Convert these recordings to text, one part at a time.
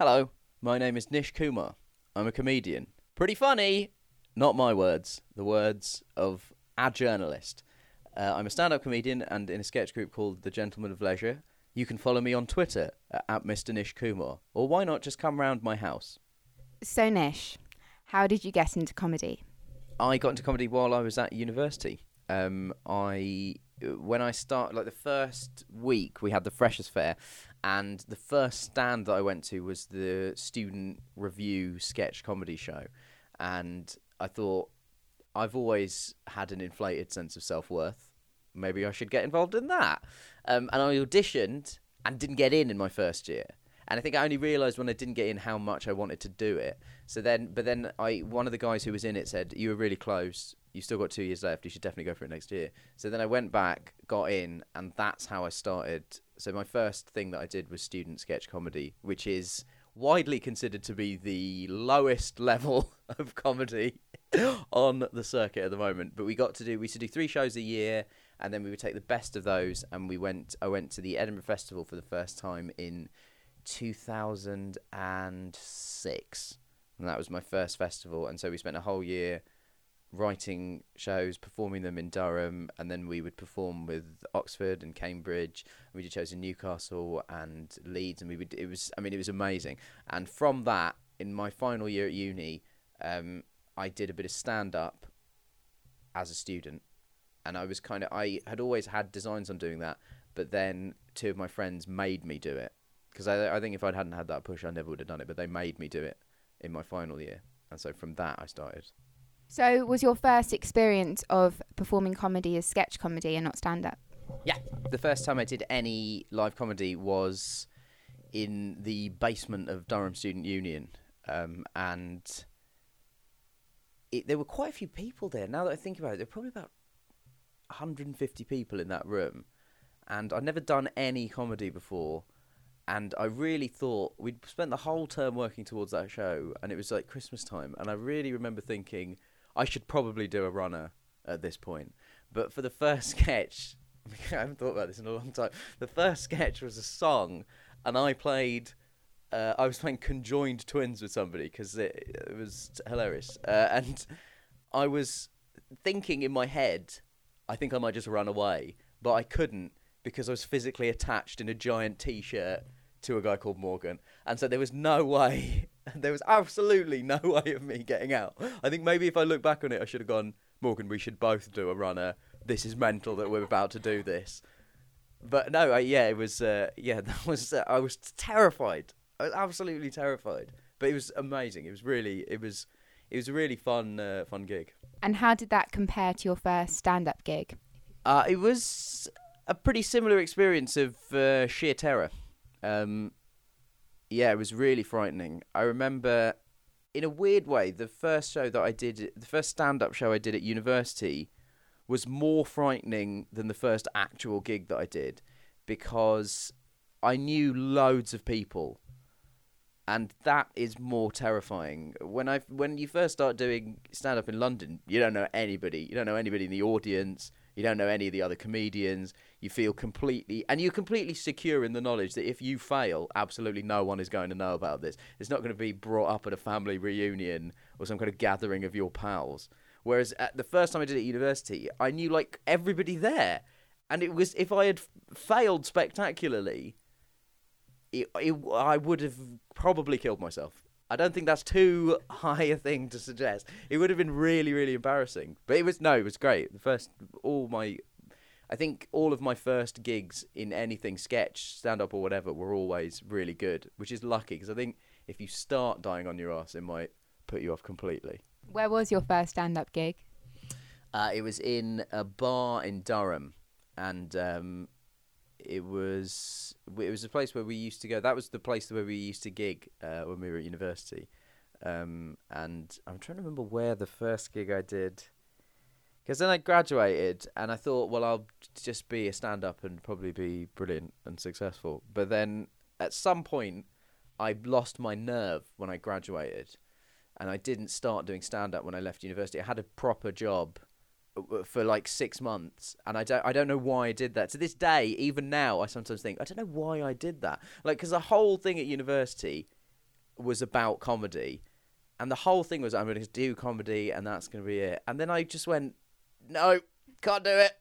Hello, my name is Nish Kumar. I'm a comedian. Pretty funny. Not my words, the words of a journalist. Uh, I'm a stand up comedian and in a sketch group called The Gentlemen of Leisure. You can follow me on Twitter at Mr. Nish Kumar, or why not just come round my house? So, Nish, how did you get into comedy? I got into comedy while I was at university. Um, I when I start like the first week we had the freshers fair, and the first stand that I went to was the student revue sketch comedy show, and I thought I've always had an inflated sense of self worth. Maybe I should get involved in that. Um, and I auditioned and didn't get in in my first year. And I think I only realised when I didn't get in how much I wanted to do it. So then, but then I, one of the guys who was in it said, "You were really close. You still got two years left. You should definitely go for it next year." So then I went back, got in, and that's how I started. So my first thing that I did was student sketch comedy, which is widely considered to be the lowest level of comedy on the circuit at the moment. But we got to do we used to do three shows a year, and then we would take the best of those, and we went. I went to the Edinburgh Festival for the first time in 2006, and that was my first festival. And so we spent a whole year writing shows, performing them in Durham, and then we would perform with Oxford and Cambridge. We did shows in Newcastle and Leeds, and we would. It was, I mean, it was amazing. And from that, in my final year at uni, um, I did a bit of stand up as a student, and I was kind of I had always had designs on doing that, but then two of my friends made me do it because I I think if I hadn't had that push, I never would have done it. But they made me do it in my final year, and so from that I started. So, was your first experience of performing comedy as sketch comedy and not stand up? Yeah, the first time I did any live comedy was in the basement of Durham Student Union, um, and it, there were quite a few people there. Now that I think about it, there were probably about 150 people in that room, and I'd never done any comedy before. And I really thought we'd spent the whole term working towards that show, and it was like Christmas time. And I really remember thinking, I should probably do a runner at this point. But for the first sketch, I haven't thought about this in a long time. The first sketch was a song, and I played. Uh, I was playing conjoined twins with somebody because it, it, was hilarious, uh, and I was thinking in my head, I think I might just run away, but I couldn't because I was physically attached in a giant T-shirt to a guy called Morgan, and so there was no way there was absolutely no way of me getting out. I think maybe if I look back on it, I should have gone, Morgan, we should both do a runner. This is mental that we're about to do this. But no, I, yeah, it was, uh, yeah, that was, uh, I was terrified. I was absolutely terrified. But it was amazing. It was really, it was, it was a really fun, uh, fun gig. And how did that compare to your first stand-up gig? Uh, it was a pretty similar experience of uh, sheer terror. Um, yeah, it was really frightening. I remember, in a weird way, the first show that I did, the first stand up show I did at university, was more frightening than the first actual gig that I did because I knew loads of people. And that is more terrifying. When I when you first start doing stand up in London, you don't know anybody. You don't know anybody in the audience. You don't know any of the other comedians. You feel completely, and you're completely secure in the knowledge that if you fail, absolutely no one is going to know about this. It's not going to be brought up at a family reunion or some kind of gathering of your pals. Whereas at the first time I did it at university, I knew like everybody there, and it was if I had failed spectacularly, it, it, I would have probably killed myself. I don't think that's too high a thing to suggest. It would have been really, really embarrassing. But it was no, it was great. The first, all my, I think all of my first gigs in anything sketch, stand up or whatever, were always really good, which is lucky because I think if you start dying on your ass, it might put you off completely. Where was your first stand up gig? Uh, it was in a bar in Durham, and um, it was it was a place where we used to go. That was the place where we used to gig uh, when we were at university. Um, and I'm trying to remember where the first gig I did. Because then I graduated and I thought, well, I'll just be a stand up and probably be brilliant and successful. But then at some point, I lost my nerve when I graduated. And I didn't start doing stand up when I left university. I had a proper job for like six months, and I don't I don't know why I did that. To this day, even now, I sometimes think I don't know why I did that. Like, because the whole thing at university, was about comedy, and the whole thing was I'm going to do comedy, and that's going to be it. And then I just went, no, can't do it.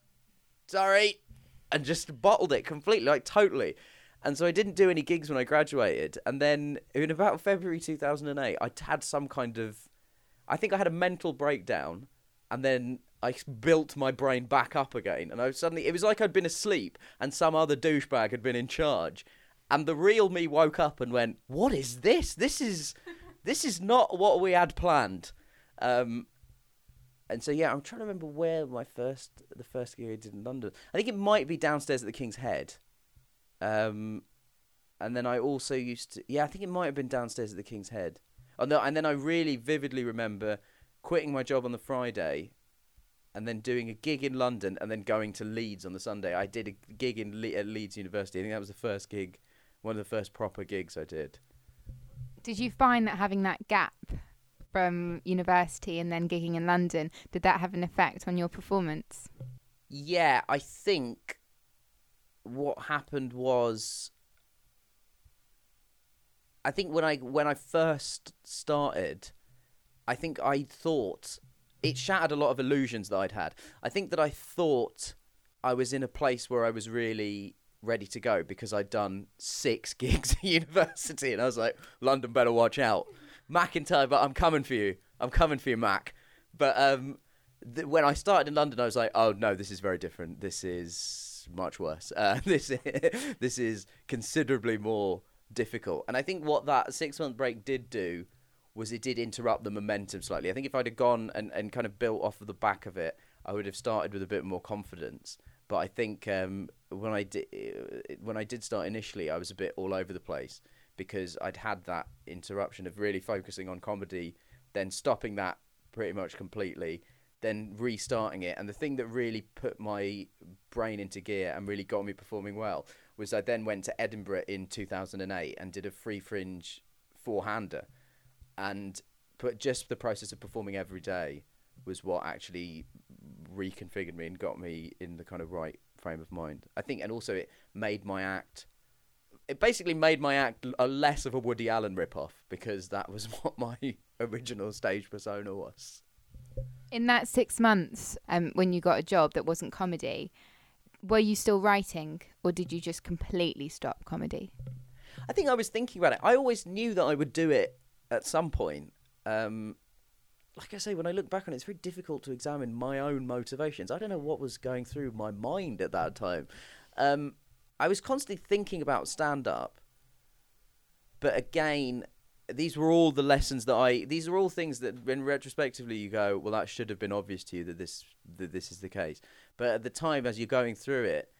Sorry, and just bottled it completely, like totally. And so I didn't do any gigs when I graduated. And then in about February 2008, I had some kind of, I think I had a mental breakdown, and then I built my brain back up again. And I suddenly, it was like I'd been asleep and some other douchebag had been in charge. And the real me woke up and went, "What is this? This is, this is not what we had planned." Um, and so yeah, I'm trying to remember where my first, the first gig I did in London. I think it might be downstairs at the King's Head. Um, and then I also used to, yeah, I think it might have been downstairs at the King's Head. Oh no, and then I really vividly remember quitting my job on the Friday and then doing a gig in London and then going to Leeds on the Sunday. I did a gig in Le- at Leeds University. I think that was the first gig, one of the first proper gigs I did. Did you find that having that gap from university and then gigging in London, did that have an effect on your performance? Yeah, I think what happened was I think when I when I first started, I think I thought it shattered a lot of illusions that I'd had. I think that I thought I was in a place where I was really ready to go because I'd done six gigs at university and I was like, London better watch out. McIntyre, but I'm coming for you. I'm coming for you, Mac. But um, th- when I started in London, I was like, oh no, this is very different. This is much worse. Uh, this this is considerably more difficult. And I think what that six month break did do was it did interrupt the momentum slightly. I think if I'd have gone and, and kind of built off of the back of it, I would have started with a bit more confidence. But I think um, when I did when I did start initially, I was a bit all over the place because I'd had that interruption of really focusing on comedy, then stopping that pretty much completely, then restarting it. And the thing that really put my brain into gear and really got me performing well was I then went to Edinburgh in 2008 and did a free fringe four hander and but just the process of performing every day was what actually reconfigured me and got me in the kind of right frame of mind. I think, and also it made my act. It basically made my act a less of a Woody Allen ripoff because that was what my original stage persona was. In that six months, um, when you got a job that wasn't comedy, were you still writing, or did you just completely stop comedy? I think I was thinking about it. I always knew that I would do it at some point, um, like I say, when I look back on it, it's very difficult to examine my own motivations. I don't know what was going through my mind at that time. Um, I was constantly thinking about stand up, but again, these were all the lessons that I. These are all things that, when retrospectively, you go, well, that should have been obvious to you that this that this is the case. But at the time, as you're going through it,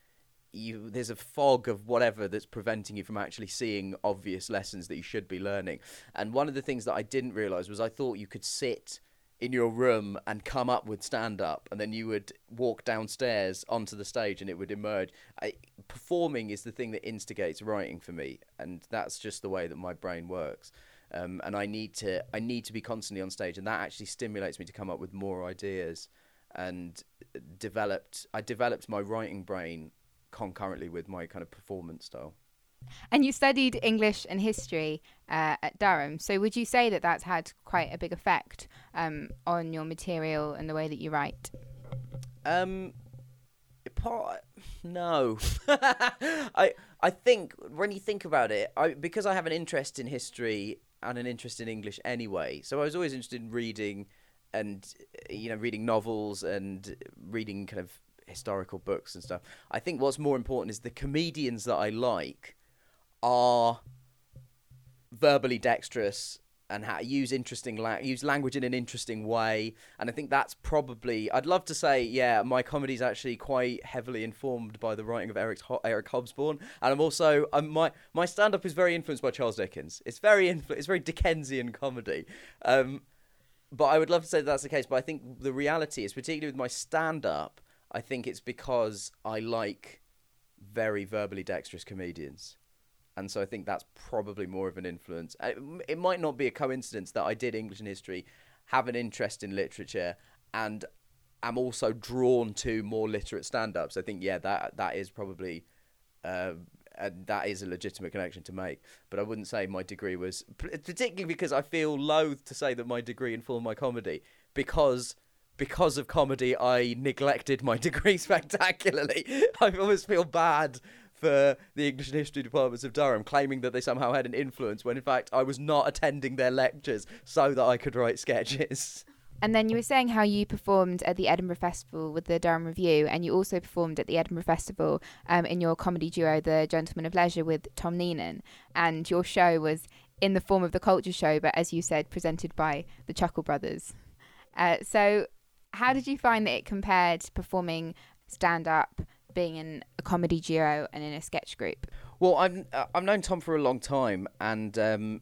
you there's a fog of whatever that's preventing you from actually seeing obvious lessons that you should be learning. And one of the things that I didn't realize was I thought you could sit in your room and come up with stand up and then you would walk downstairs onto the stage and it would emerge I, performing is the thing that instigates writing for me and that's just the way that my brain works um, and I need to I need to be constantly on stage and that actually stimulates me to come up with more ideas and developed I developed my writing brain concurrently with my kind of performance style. And you studied English and history uh, at Durham. So would you say that that's had quite a big effect um, on your material and the way that you write? Um, part, no. I I think when you think about it, I because I have an interest in history and an interest in English anyway. So I was always interested in reading and you know reading novels and reading kind of historical books and stuff. I think what's more important is the comedians that I like are verbally dexterous and how use interesting la- use language in an interesting way. And i think that's probably i'd love to say yeah my comedy is actually quite heavily informed by the writing of eric, Ho- eric hobsbawm. And i'm also um, my my stand-up is very influenced by charles dickens. It's very influ- it's very dickensian comedy. Um, but i would love to say that that's the case. But i think the reality is particularly with my stand-up i think it's because i like very verbally dexterous comedians and so I think that's probably more of an influence. It might not be a coincidence that I did English and history, have an interest in literature, and am also drawn to more literate stand-ups. I think yeah, that that is probably uh, and that is a legitimate connection to make. But I wouldn't say my degree was particularly because I feel loath to say that my degree informed my comedy because because of comedy I neglected my degree spectacularly. I almost feel bad for the English and History departments of Durham, claiming that they somehow had an influence when in fact I was not attending their lectures so that I could write sketches. And then you were saying how you performed at the Edinburgh Festival with the Durham Revue, and you also performed at the Edinburgh Festival um, in your comedy duo, The Gentlemen of Leisure, with Tom Neenan. And your show was in the form of the culture show, but as you said, presented by the Chuckle Brothers. Uh, so, how did you find that it compared performing stand up, being in a comedy duo, and in a sketch group? Well, I've uh, I've known Tom for a long time, and um,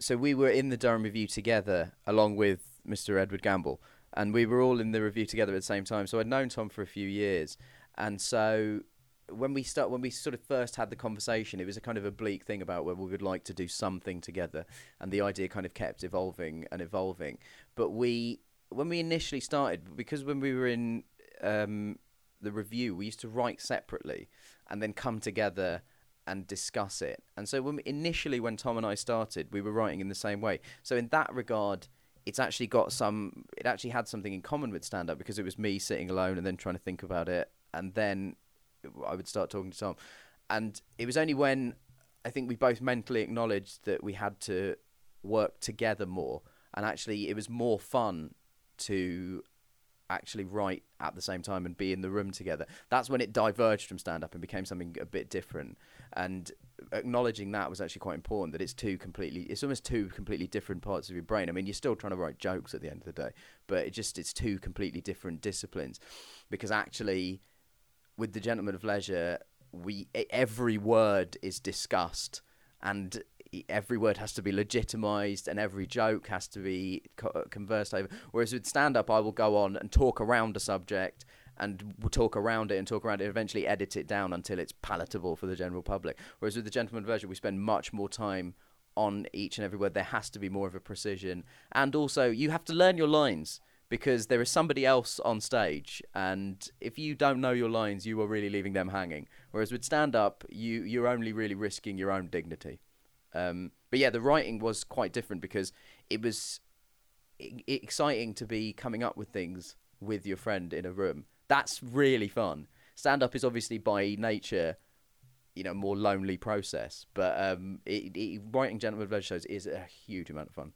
so we were in the Durham Revue together, along with Mr. Edward Gamble, and we were all in the revue together at the same time. So I'd known Tom for a few years, and so when we start when we sort of first had the conversation, it was a kind of a bleak thing about whether we would like to do something together, and the idea kind of kept evolving and evolving. But we when we initially started, because when we were in um, the revue, we used to write separately and then come together and discuss it. And so when we, initially when Tom and I started, we were writing in the same way. So in that regard, it's actually got some it actually had something in common with stand up because it was me sitting alone and then trying to think about it and then I would start talking to Tom and it was only when I think we both mentally acknowledged that we had to work together more and actually it was more fun to actually write at the same time and be in the room together. That's when it diverged from stand up and became something a bit different. And acknowledging that was actually quite important that it's two completely it's almost two completely different parts of your brain. I mean you're still trying to write jokes at the end of the day but it just it's two completely different disciplines. Because actually with the gentleman of leisure we every word is discussed and every word has to be legitimized and every joke has to be co- uh, conversed over whereas with stand up i will go on and talk around a subject and talk around it and talk around it, and eventually edit it down until it's palatable for the general public. Whereas with the gentleman version, we spend much more time on each and every word. There has to be more of a precision, and also you have to learn your lines because there is somebody else on stage, and if you don't know your lines, you are really leaving them hanging. Whereas with stand up, you you're only really risking your own dignity. Um, but yeah, the writing was quite different because it was exciting to be coming up with things with your friend in a room that's really fun. Stand up is obviously by nature, you know, more lonely process, but um, it, it, writing Gentlemen of Leisure shows is a huge amount of fun.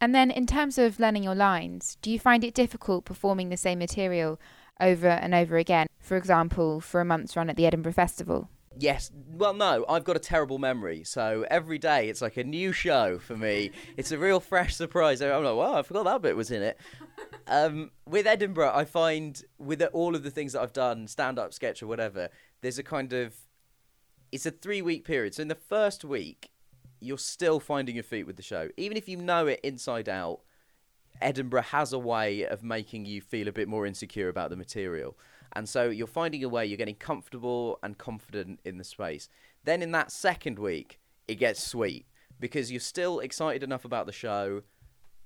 And then, in terms of learning your lines, do you find it difficult performing the same material over and over again? For example, for a month's run at the Edinburgh Festival. Yes. Well, no, I've got a terrible memory. So every day it's like a new show for me. It's a real fresh surprise. I'm like, wow, I forgot that bit was in it. Um, with Edinburgh, I find with all of the things that I've done, stand up, sketch, or whatever, there's a kind of. It's a three week period. So in the first week, you're still finding your feet with the show. Even if you know it inside out, Edinburgh has a way of making you feel a bit more insecure about the material. And so you're finding a way, you're getting comfortable and confident in the space. Then in that second week, it gets sweet because you're still excited enough about the show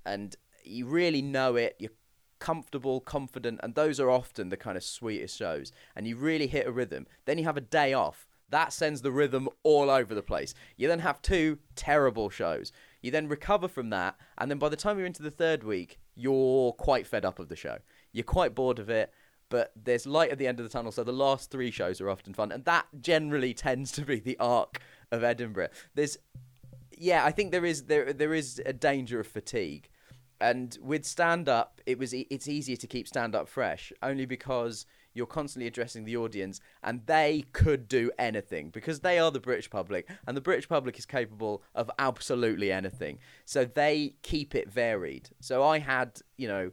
and you really know it. You're comfortable, confident, and those are often the kind of sweetest shows. And you really hit a rhythm. Then you have a day off. That sends the rhythm all over the place. You then have two terrible shows. You then recover from that, and then by the time you're into the third week, you're quite fed up of the show. You're quite bored of it, but there's light at the end of the tunnel. So the last three shows are often fun, and that generally tends to be the arc of Edinburgh. There's, yeah, I think there is there there is a danger of fatigue, and with stand up, it was it's easier to keep stand up fresh only because you're constantly addressing the audience and they could do anything because they are the British public and the British public is capable of absolutely anything. So they keep it varied. So I had, you know,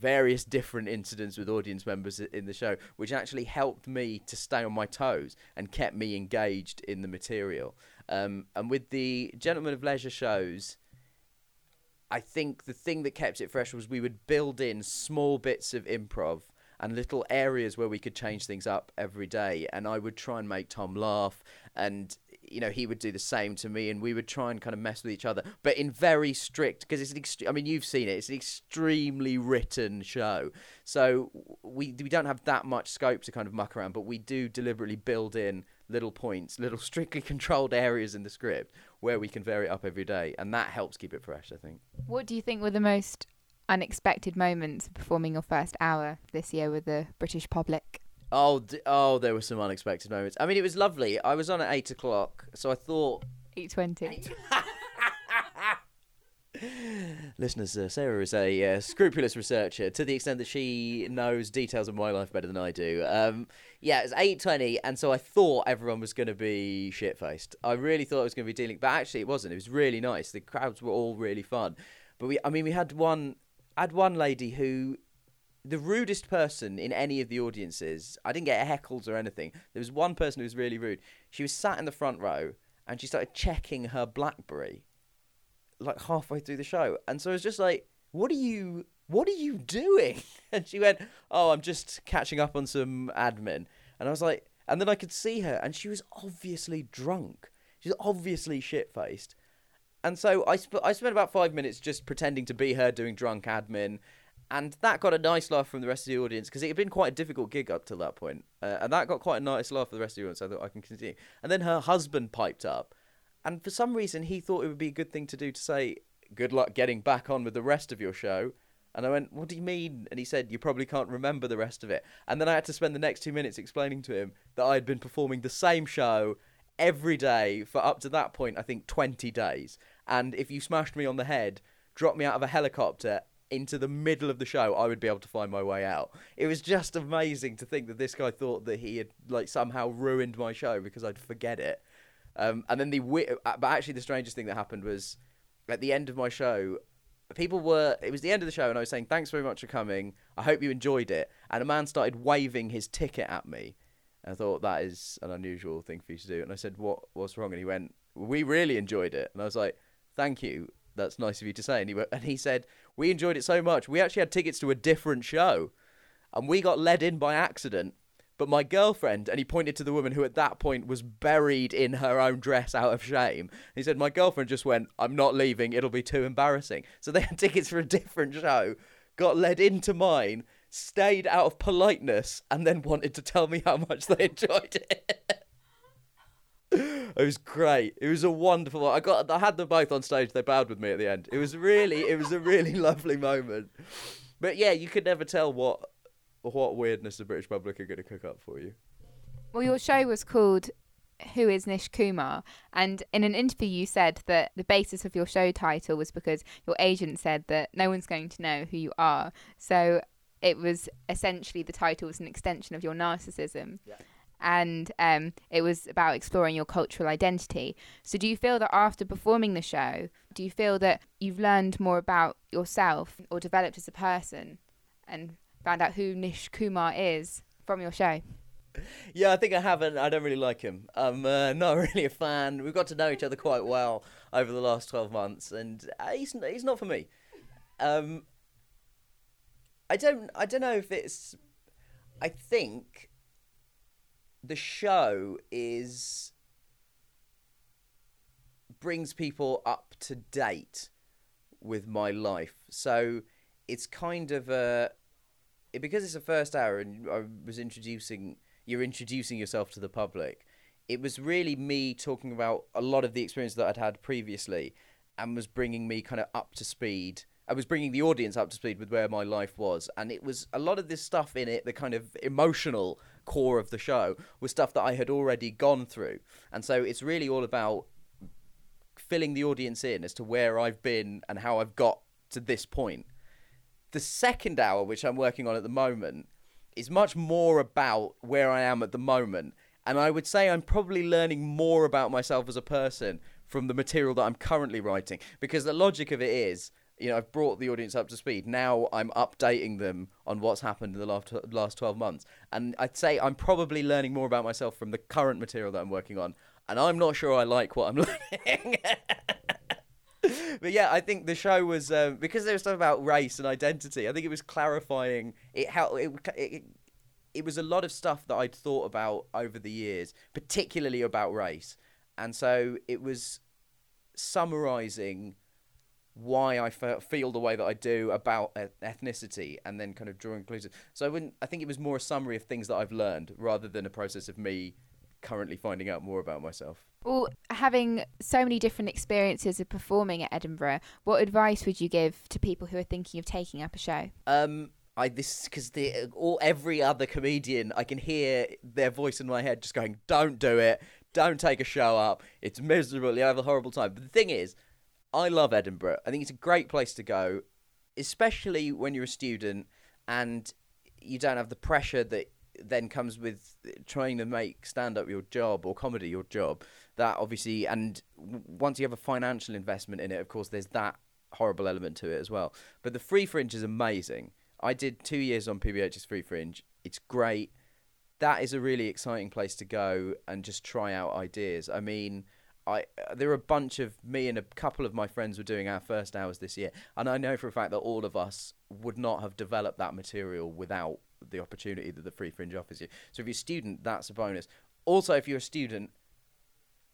various different incidents with audience members in the show, which actually helped me to stay on my toes and kept me engaged in the material. Um, and with the Gentlemen of Leisure shows, I think the thing that kept it fresh was we would build in small bits of improv and little areas where we could change things up every day. And I would try and make Tom laugh, and you know he would do the same to me, and we would try and kind of mess with each other, but in very strict because it's an ext- I mean you've seen it. It's an extremely written show, so we we don't have that much scope to kind of muck around, but we do deliberately build in little points, little strictly controlled areas in the script where we can vary it up every day, and that helps keep it fresh. I think. What do you think were the most unexpected moments performing your first hour this year with the British public? Oh, d- oh, there were some unexpected moments. I mean, it was lovely. I was on at eight o'clock, so I thought Eight twenty. Listeners, uh, Sarah is a uh, scrupulous researcher to the extent that she knows details of my life better than I do. Um, yeah, it's eight twenty, and so I thought everyone was going to be shit faced. I really thought it was going to be dealing, but actually it wasn't. It was really nice. The crowds were all really fun. But we, I mean, we had one, I had one lady who, the rudest person in any of the audiences. I didn't get heckled or anything. There was one person who was really rude. She was sat in the front row, and she started checking her BlackBerry like halfway through the show. And so I was just like, what are you what are you doing? And she went, Oh, I'm just catching up on some admin. And I was like and then I could see her and she was obviously drunk. She's obviously shit faced. And so I sp- I spent about five minutes just pretending to be her doing drunk admin. And that got a nice laugh from the rest of the audience because it had been quite a difficult gig up till that point. Uh, and that got quite a nice laugh for the rest of the audience. I thought I can continue. And then her husband piped up and for some reason, he thought it would be a good thing to do to say, Good luck getting back on with the rest of your show. And I went, What do you mean? And he said, You probably can't remember the rest of it. And then I had to spend the next two minutes explaining to him that I had been performing the same show every day for up to that point, I think 20 days. And if you smashed me on the head, dropped me out of a helicopter into the middle of the show, I would be able to find my way out. It was just amazing to think that this guy thought that he had like somehow ruined my show because I'd forget it. Um, and then the uh, but actually the strangest thing that happened was at the end of my show, people were it was the end of the show and I was saying thanks very much for coming. I hope you enjoyed it. And a man started waving his ticket at me. And I thought that is an unusual thing for you to do. And I said, "What what's wrong?" And he went, "We really enjoyed it." And I was like, "Thank you. That's nice of you to say." And he and he said, "We enjoyed it so much. We actually had tickets to a different show, and we got led in by accident." But my girlfriend, and he pointed to the woman who at that point was buried in her own dress out of shame. He said, My girlfriend just went, I'm not leaving, it'll be too embarrassing. So they had tickets for a different show, got led into mine, stayed out of politeness, and then wanted to tell me how much they enjoyed it. It was great. It was a wonderful. I got. I had them both on stage. They bowed with me at the end. It was really. It was a really lovely moment. But yeah, you could never tell what what weirdness the British public are going to cook up for you. Well, your show was called Who is Nish Kumar? And in an interview, you said that the basis of your show title was because your agent said that no one's going to know who you are. So it was essentially the title was an extension of your narcissism. Yeah. And um, it was about exploring your cultural identity. So, do you feel that after performing the show, do you feel that you've learned more about yourself or developed as a person and found out who Nish Kumar is from your show? Yeah, I think I haven't. I don't really like him. I'm uh, not really a fan. We've got to know each other quite well over the last twelve months, and uh, he's he's not for me. Um, I don't I don't know if it's. I think the show is brings people up to date with my life, so it's kind of a it, because it's a first hour and I was introducing you're introducing yourself to the public. It was really me talking about a lot of the experience that I'd had previously, and was bringing me kind of up to speed. I was bringing the audience up to speed with where my life was, and it was a lot of this stuff in it. The kind of emotional core of the show was stuff that I had already gone through, and so it's really all about filling the audience in as to where I've been and how I've got to this point the second hour, which I'm working on at the moment, is much more about where I am at the moment. And I would say I'm probably learning more about myself as a person from the material that I'm currently writing. Because the logic of it is, you know, I've brought the audience up to speed. Now I'm updating them on what's happened in the last, last 12 months. And I'd say I'm probably learning more about myself from the current material that I'm working on. And I'm not sure I like what I'm learning. but yeah, I think the show was um, because there was stuff about race and identity. I think it was clarifying. It helped. It, it, it was a lot of stuff that I'd thought about over the years, particularly about race, and so it was summarizing why I feel the way that I do about ethnicity, and then kind of drawing conclusions. So I wouldn't. I think it was more a summary of things that I've learned rather than a process of me currently finding out more about myself. Well, having so many different experiences of performing at Edinburgh, what advice would you give to people who are thinking of taking up a show? Um, I this because the all every other comedian I can hear their voice in my head just going, "Don't do it, don't take a show up. It's miserable. You have a horrible time." But the thing is, I love Edinburgh. I think it's a great place to go, especially when you're a student and you don't have the pressure that then comes with trying to make stand up your job or comedy your job. That obviously, and once you have a financial investment in it, of course, there's that horrible element to it as well. But the Free Fringe is amazing. I did two years on PBH's Free Fringe. It's great. That is a really exciting place to go and just try out ideas. I mean, I there were a bunch of me and a couple of my friends were doing our first hours this year, and I know for a fact that all of us would not have developed that material without the opportunity that the free fringe offers you. So if you're a student, that's a bonus. Also, if you're a student,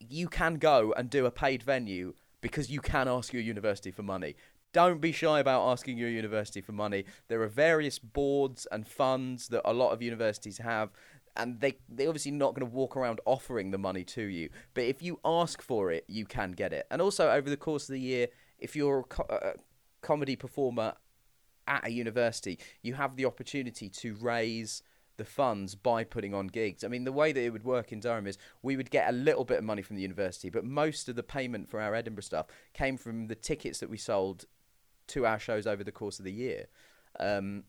you can go and do a paid venue because you can ask your university for money. Don't be shy about asking your university for money. There are various boards and funds that a lot of universities have, and they they're obviously not going to walk around offering the money to you. But if you ask for it, you can get it. And also over the course of the year, if you're a, co- a comedy performer at a university, you have the opportunity to raise the funds by putting on gigs. I mean, the way that it would work in Durham is we would get a little bit of money from the university, but most of the payment for our Edinburgh stuff came from the tickets that we sold to our shows over the course of the year. Um,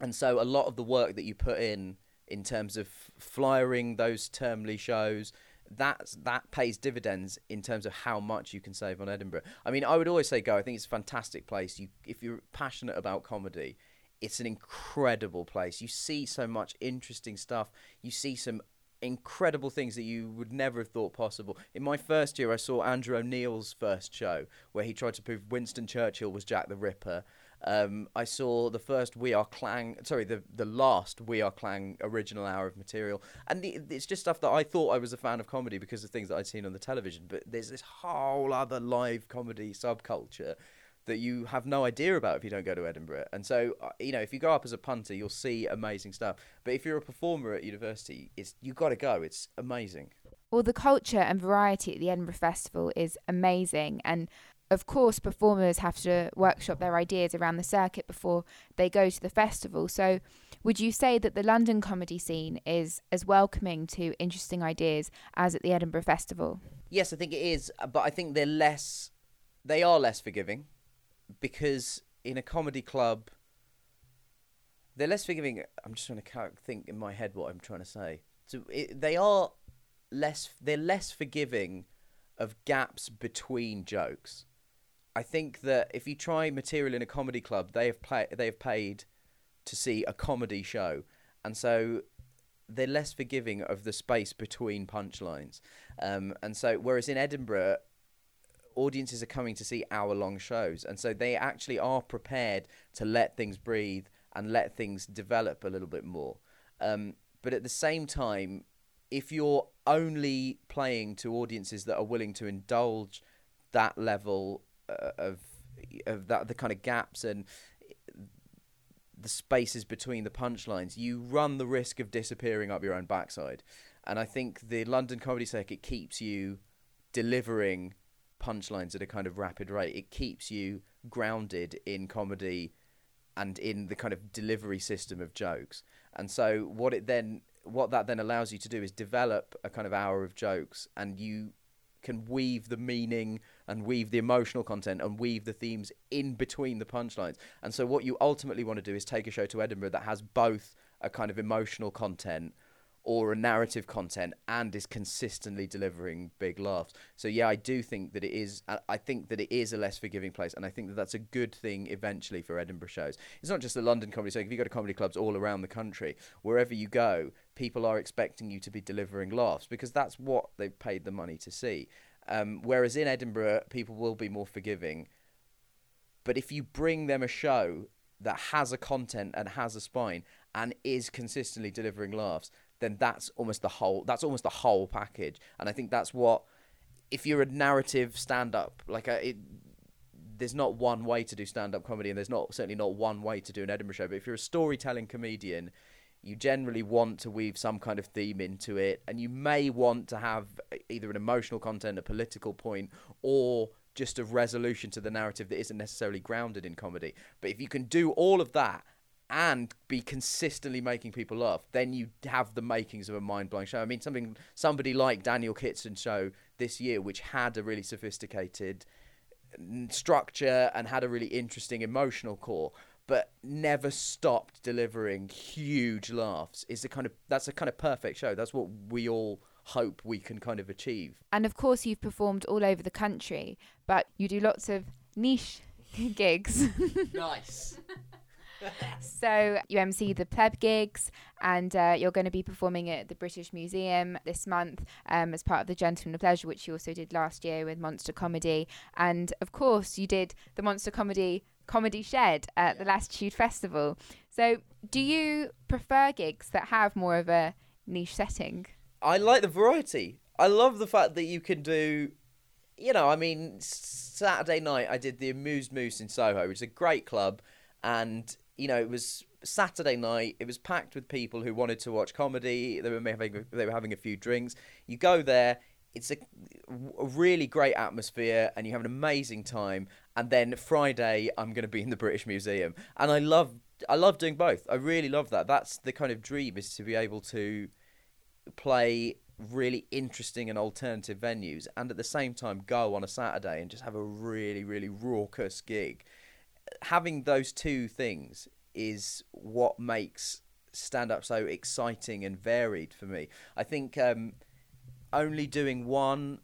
and so a lot of the work that you put in in terms of flyering those termly shows, that that pays dividends in terms of how much you can save on Edinburgh. I mean, I would always say go. I think it's a fantastic place. You, if you're passionate about comedy, it's an incredible place. You see so much interesting stuff. You see some incredible things that you would never have thought possible. In my first year, I saw Andrew O'Neill's first show where he tried to prove Winston Churchill was Jack the Ripper. Um, I saw the first We Are Clang, sorry, the the last We Are Clang original hour of material, and the, it's just stuff that I thought I was a fan of comedy because of things that I'd seen on the television. But there's this whole other live comedy subculture that you have no idea about if you don't go to Edinburgh. And so, uh, you know, if you go up as a punter, you'll see amazing stuff. But if you're a performer at university, it's you've got to go. It's amazing. Well, the culture and variety at the Edinburgh Festival is amazing, and of course, performers have to workshop their ideas around the circuit before they go to the festival. So, would you say that the London comedy scene is as welcoming to interesting ideas as at the Edinburgh Festival? Yes, I think it is, uh, but I think they're less. They are less forgiving because in a comedy club, they're less forgiving. I'm just trying to think in my head what I'm trying to say. So it, they are less. They're less forgiving of gaps between jokes. I think that if you try material in a comedy club, they have play, they have paid to see a comedy show, and so they're less forgiving of the space between punchlines. Um, and so, whereas in Edinburgh, audiences are coming to see hour long shows, and so they actually are prepared to let things breathe and let things develop a little bit more. Um, but at the same time, if you're only playing to audiences that are willing to indulge that level of of that the kind of gaps and the spaces between the punchlines, you run the risk of disappearing up your own backside. And I think the London comedy circuit keeps you delivering punchlines at a kind of rapid rate. It keeps you grounded in comedy and in the kind of delivery system of jokes. And so what it then what that then allows you to do is develop a kind of hour of jokes and you can weave the meaning and weave the emotional content and weave the themes in between the punchlines. And so what you ultimately want to do is take a show to Edinburgh that has both a kind of emotional content or a narrative content and is consistently delivering big laughs. So yeah, I do think that it is. I think that it is a less forgiving place, and I think that that's a good thing eventually for Edinburgh shows. It's not just the London comedy. So if you go to comedy clubs all around the country, wherever you go, people are expecting you to be delivering laughs because that's what they've paid the money to see. Um, whereas in Edinburgh, people will be more forgiving. But if you bring them a show that has a content and has a spine and is consistently delivering laughs, then that's almost the whole that's almost the whole package and i think that's what if you're a narrative stand up like a, uh, it, there's not one way to do stand up comedy and there's not certainly not one way to do an edinburgh show but if you're a storytelling comedian You generally want to weave some kind of theme into it, and you may want to have either an emotional content, a political point, or just a resolution to the narrative that isn't necessarily grounded in comedy. But if you can do all of that and be consistently making people laugh, then you have the makings of a mind blowing show. I mean, something somebody like Daniel Kitson's show this year, which had a really sophisticated mm, structure and had a really interesting emotional core but never stopped delivering huge laughs is the kind of that's a kind of perfect show. That's what we all hope we can kind of achieve. And of course you've performed all over the country but you do lots of niche gigs. Nice so you MC the pleb gigs, and uh, you're going to be performing at the British Museum this month um, as part of the Gentlemen of Leisure, which you also did last year with Monster Comedy, and of course you did the Monster Comedy Comedy Shed at the Latitude Festival. So do you prefer gigs that have more of a niche setting? I like the variety. I love the fact that you can do you know, I mean, Saturday night I did the Amused Moose in Soho, which is a great club, and you know, it was Saturday night. It was packed with people who wanted to watch comedy. They were having they were having a few drinks. You go there. It's a, a really great atmosphere, and you have an amazing time. And then Friday, I'm going to be in the British Museum, and I love I love doing both. I really love that. That's the kind of dream is to be able to play really interesting and alternative venues, and at the same time go on a Saturday and just have a really really raucous gig having those two things is what makes stand up so exciting and varied for me. I think um, only doing one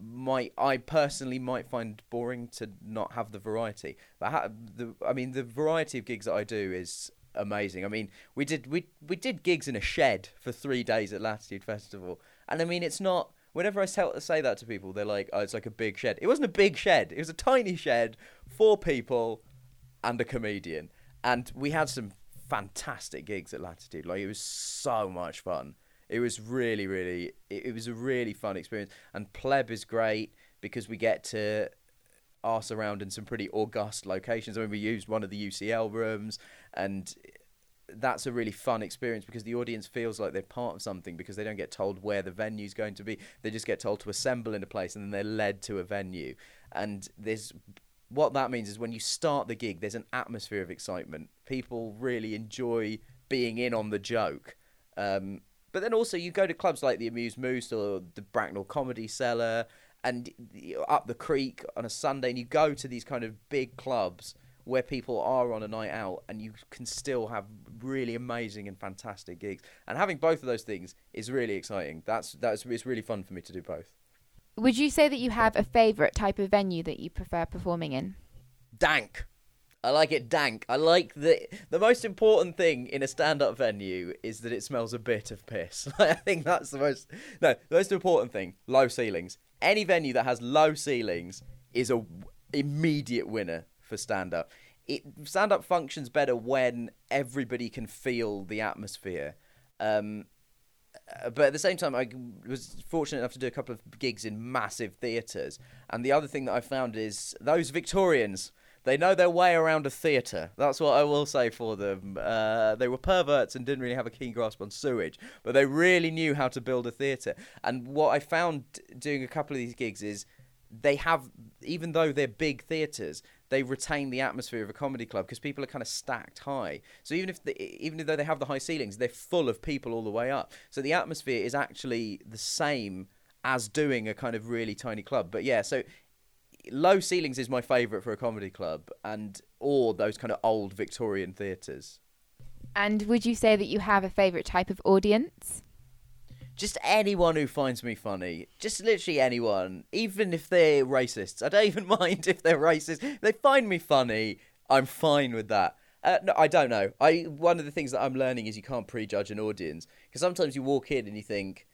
might I personally might find boring to not have the variety. But ha- the I mean the variety of gigs that I do is amazing. I mean we did we we did gigs in a shed for three days at Latitude Festival, and I mean it's not. Whenever I tell, say that to people, they're like, "Oh, it's like a big shed." It wasn't a big shed. It was a tiny shed, four people, and a comedian. And we had some fantastic gigs at Latitude. Like it was so much fun. It was really, really, it, it was a really fun experience. And Pleb is great because we get to arse around in some pretty august locations. I mean, we used one of the UCL rooms, and that's a really fun experience because the audience feels like they're part of something because they don't get told where the venue's going to be. They just get told to assemble in a place and then they're led to a venue. And there's what that means is when you start the gig, there's an atmosphere of excitement. People really enjoy being in on the joke. Um, but then also you go to clubs like the Amused Moose or the Bracknell Comedy Cellar and up the creek on a Sunday, and you go to these kind of big clubs where people are on a night out, and you can still have really amazing and fantastic gigs. And having both of those things is really exciting. That's that's it's really fun for me to do both. Would you say that you have a favourite type of venue that you prefer performing in? Dank. I like it dank. I like the the most important thing in a stand-up venue is that it smells a bit of piss. I think that's the most no, the most important thing. Low ceilings. Any venue that has low ceilings is a immediate winner for stand-up. It stand-up functions better when everybody can feel the atmosphere. Um, uh, but at the same time, I was fortunate enough to do a couple of gigs in massive theatres. And the other thing that I found is those Victorians, they know their way around a theatre. That's what I will say for them. Uh, they were perverts and didn't really have a keen grasp on sewage, but they really knew how to build a theatre. And what I found doing a couple of these gigs is they have, even though they're big theatres, they retain the atmosphere of a comedy club because people are kind of stacked high. So even if the, even though they have the high ceilings, they're full of people all the way up. So the atmosphere is actually the same as doing a kind of really tiny club. But yeah, so low ceilings is my favorite for a comedy club, and or those kind of old Victorian theatres. And would you say that you have a favorite type of audience? Just anyone who finds me funny, just literally anyone, even if they're racists. I don't even mind if they're racist. If they find me funny, I'm fine with that. Uh, no, I don't know. I one of the things that I'm learning is you can't prejudge an audience because sometimes you walk in and you think,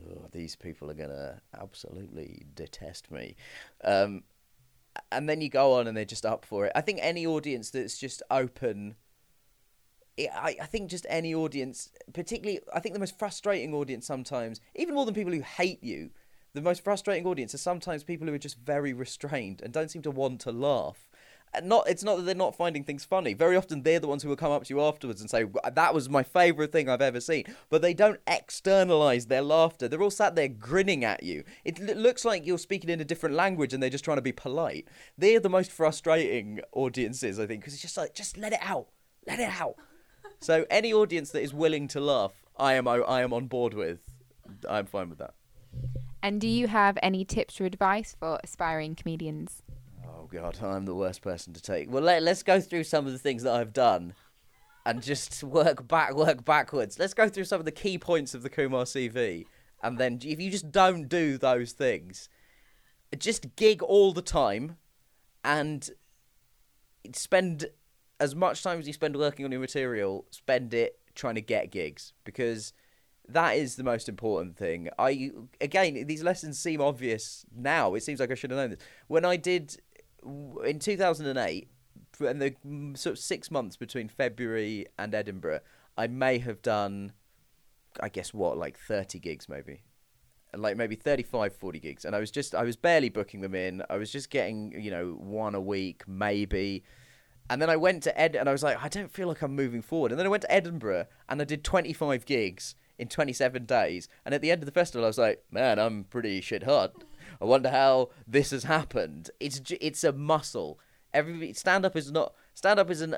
oh, these people are gonna absolutely detest me, um, and then you go on and they're just up for it. I think any audience that's just open I, I think just any audience, particularly, I think the most frustrating audience sometimes, even more than people who hate you, the most frustrating audience are sometimes people who are just very restrained and don't seem to want to laugh. not it's not that they're not finding things funny. Very often they're the ones who will come up to you afterwards and say that was my favorite thing I've ever seen. But they don't externalize their laughter. They're all sat there grinning at you. It l- looks like you're speaking in a different language and they're just trying to be polite. They're the most frustrating audiences, I think, because it's just like just let it out, let it out. So any audience that is willing to laugh, I am I am on board with. I'm fine with that. And do you have any tips or advice for aspiring comedians? Oh god, I'm the worst person to take. Well, let, let's go through some of the things that I've done, and just work back, work backwards. Let's go through some of the key points of the Kumar CV, and then if you just don't do those things, just gig all the time, and spend as much time as you spend working on your material, spend it trying to get gigs because that is the most important thing. I again, these lessons seem obvious now. It seems like I should have known this when I did in 2008, and the mm, sort of six months between February and Edinburgh. I may have done, I guess what, like 30 gigs maybe, like maybe 35, 40 gigs, and I was just I was barely booking them in. I was just getting you know one a week maybe. And then I went to Ed, and I was like, I don't feel like I'm moving forward. And then I went to Edinburgh, and I did 25 gigs in 27 days. And at the end of the festival, I was like, man, I'm pretty shit hot. I wonder how this has happened. It's it's a muscle. Every stand up is not stand up is an.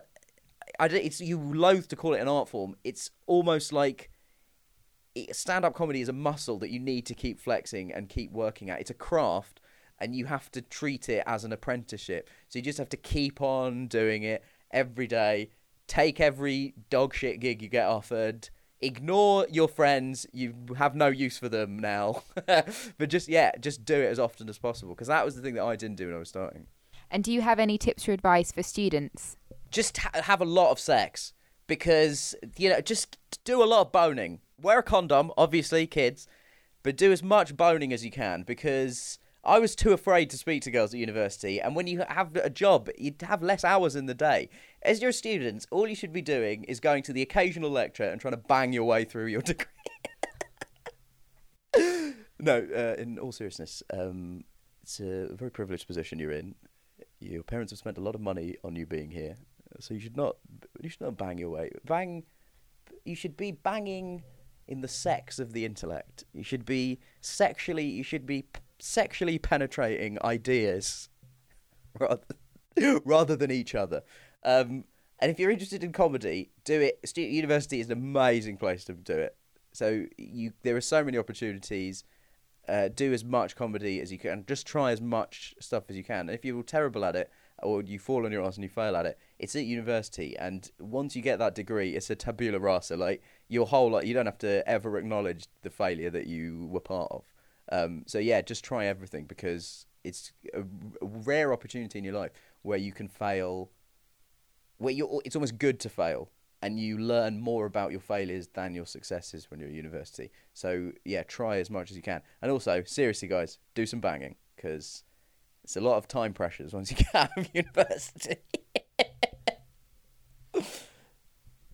I don't, it's you loathe to call it an art form. It's almost like stand up comedy is a muscle that you need to keep flexing and keep working at. It's a craft and you have to treat it as an apprenticeship. So you just have to keep on doing it every day. Take every dog shit gig you get offered. Ignore your friends. You have no use for them now. But just yeah just do it as often as possible because that was the thing that i didn't do when i was starting. And do you have any tips or advice for students? Just ha- have a lot of sex because you know just do a lot of boning. Wear a condom obviously kids but do as much boning as you can because I was too afraid to speak to girls at university, and when you have a job, you'd have less hours in the day. As you're a student, all you should be doing is going to the occasional lecture and trying to bang your way through your degree. no, uh, in all seriousness, um, it's a very privileged position you're in. Your parents have spent a lot of money on you being here, so you should not you should not bang your way. Bang, you should be banging in the sex of the intellect. You should be sexually. You should be sexually penetrating ideas rather, rather than each other. Um, and if you're interested in comedy, do it. Student University is an amazing place to do it. So you there are so many opportunities. Uh, do as much comedy as you can. Just try as much stuff as you can. And if you're terrible at it, or you fall on your ass and you fail at it, it's at university. And once you get that degree, it's a tabula rasa. Like your whole like, you don't have to ever acknowledge the failure that you were part of. Um, so yeah, just try everything because it's a, rare opportunity in your life where you can fail. Where you it's almost good to fail, and you learn more about your failures than your successes when you're at university. So yeah, try as much as you can, and also seriously, guys, do some banging because it's a lot of time pressures once you get out of university.